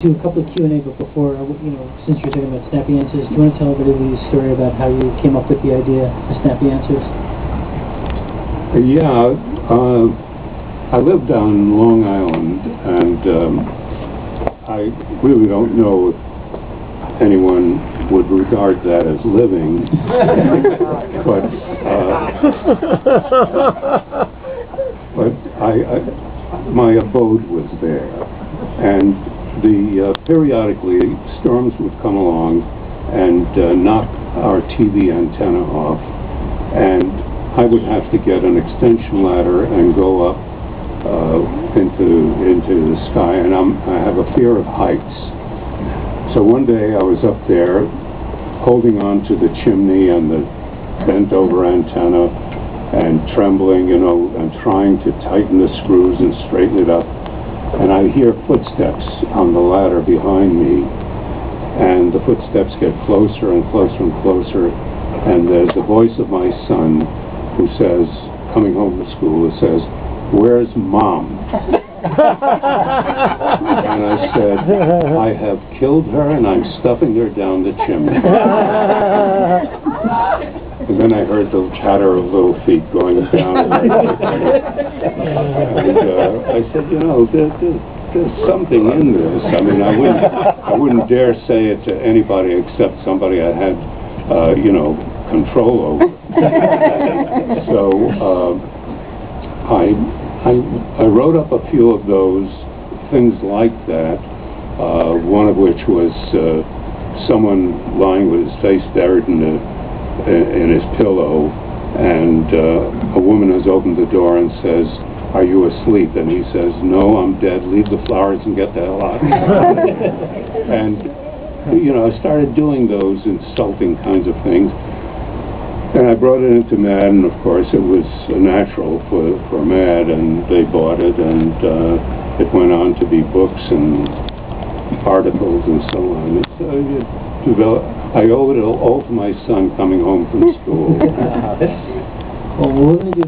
do a couple of Q and A, but before, uh, you know, since you're talking about Snappy Answers, do you want to tell everybody the story about how you came up with the idea of Snappy Answers? Yeah, uh, I live down in Long Island, and um, I really don't know if anyone would regard that as living, but uh, but I, I my abode was there, and the uh, periodically storms would come along and uh, knock our TV antenna off, and I would have to get an extension ladder and go up uh, into into the sky, and I'm, I have a fear of heights. So one day I was up there, holding on to the chimney and the bent over antenna, and trembling, you know, and trying to tighten the screws and straighten it up. And I hear footsteps on the ladder behind me, and the footsteps get closer and closer and closer, and there's the voice of my son who says, coming home from school, who says, "Where's mom?" And I said, "I have killed her, and I'm stuffing her down the chimney." And then I heard the chatter of little feet going down. And uh, I said, you know, there, there, there's something in this. I mean, I wouldn't, I wouldn't dare say it to anybody except somebody I had, uh, you know, control over. so uh, I, I, I wrote up a few of those things like that. Uh, one of which was uh, someone lying with his face buried in the in his pillow, and uh, a woman has opened the door and says, "Are you asleep?" And he says, "No, I'm dead. Leave the flowers and get the hell out." and you know, I started doing those insulting kinds of things. And I brought it into Mad, and of course it was natural for, for Mad, and they bought it, and uh, it went on to be books and articles and so on. It's, uh, it developed, I owe it all to my son coming home from school. Well, we're going to do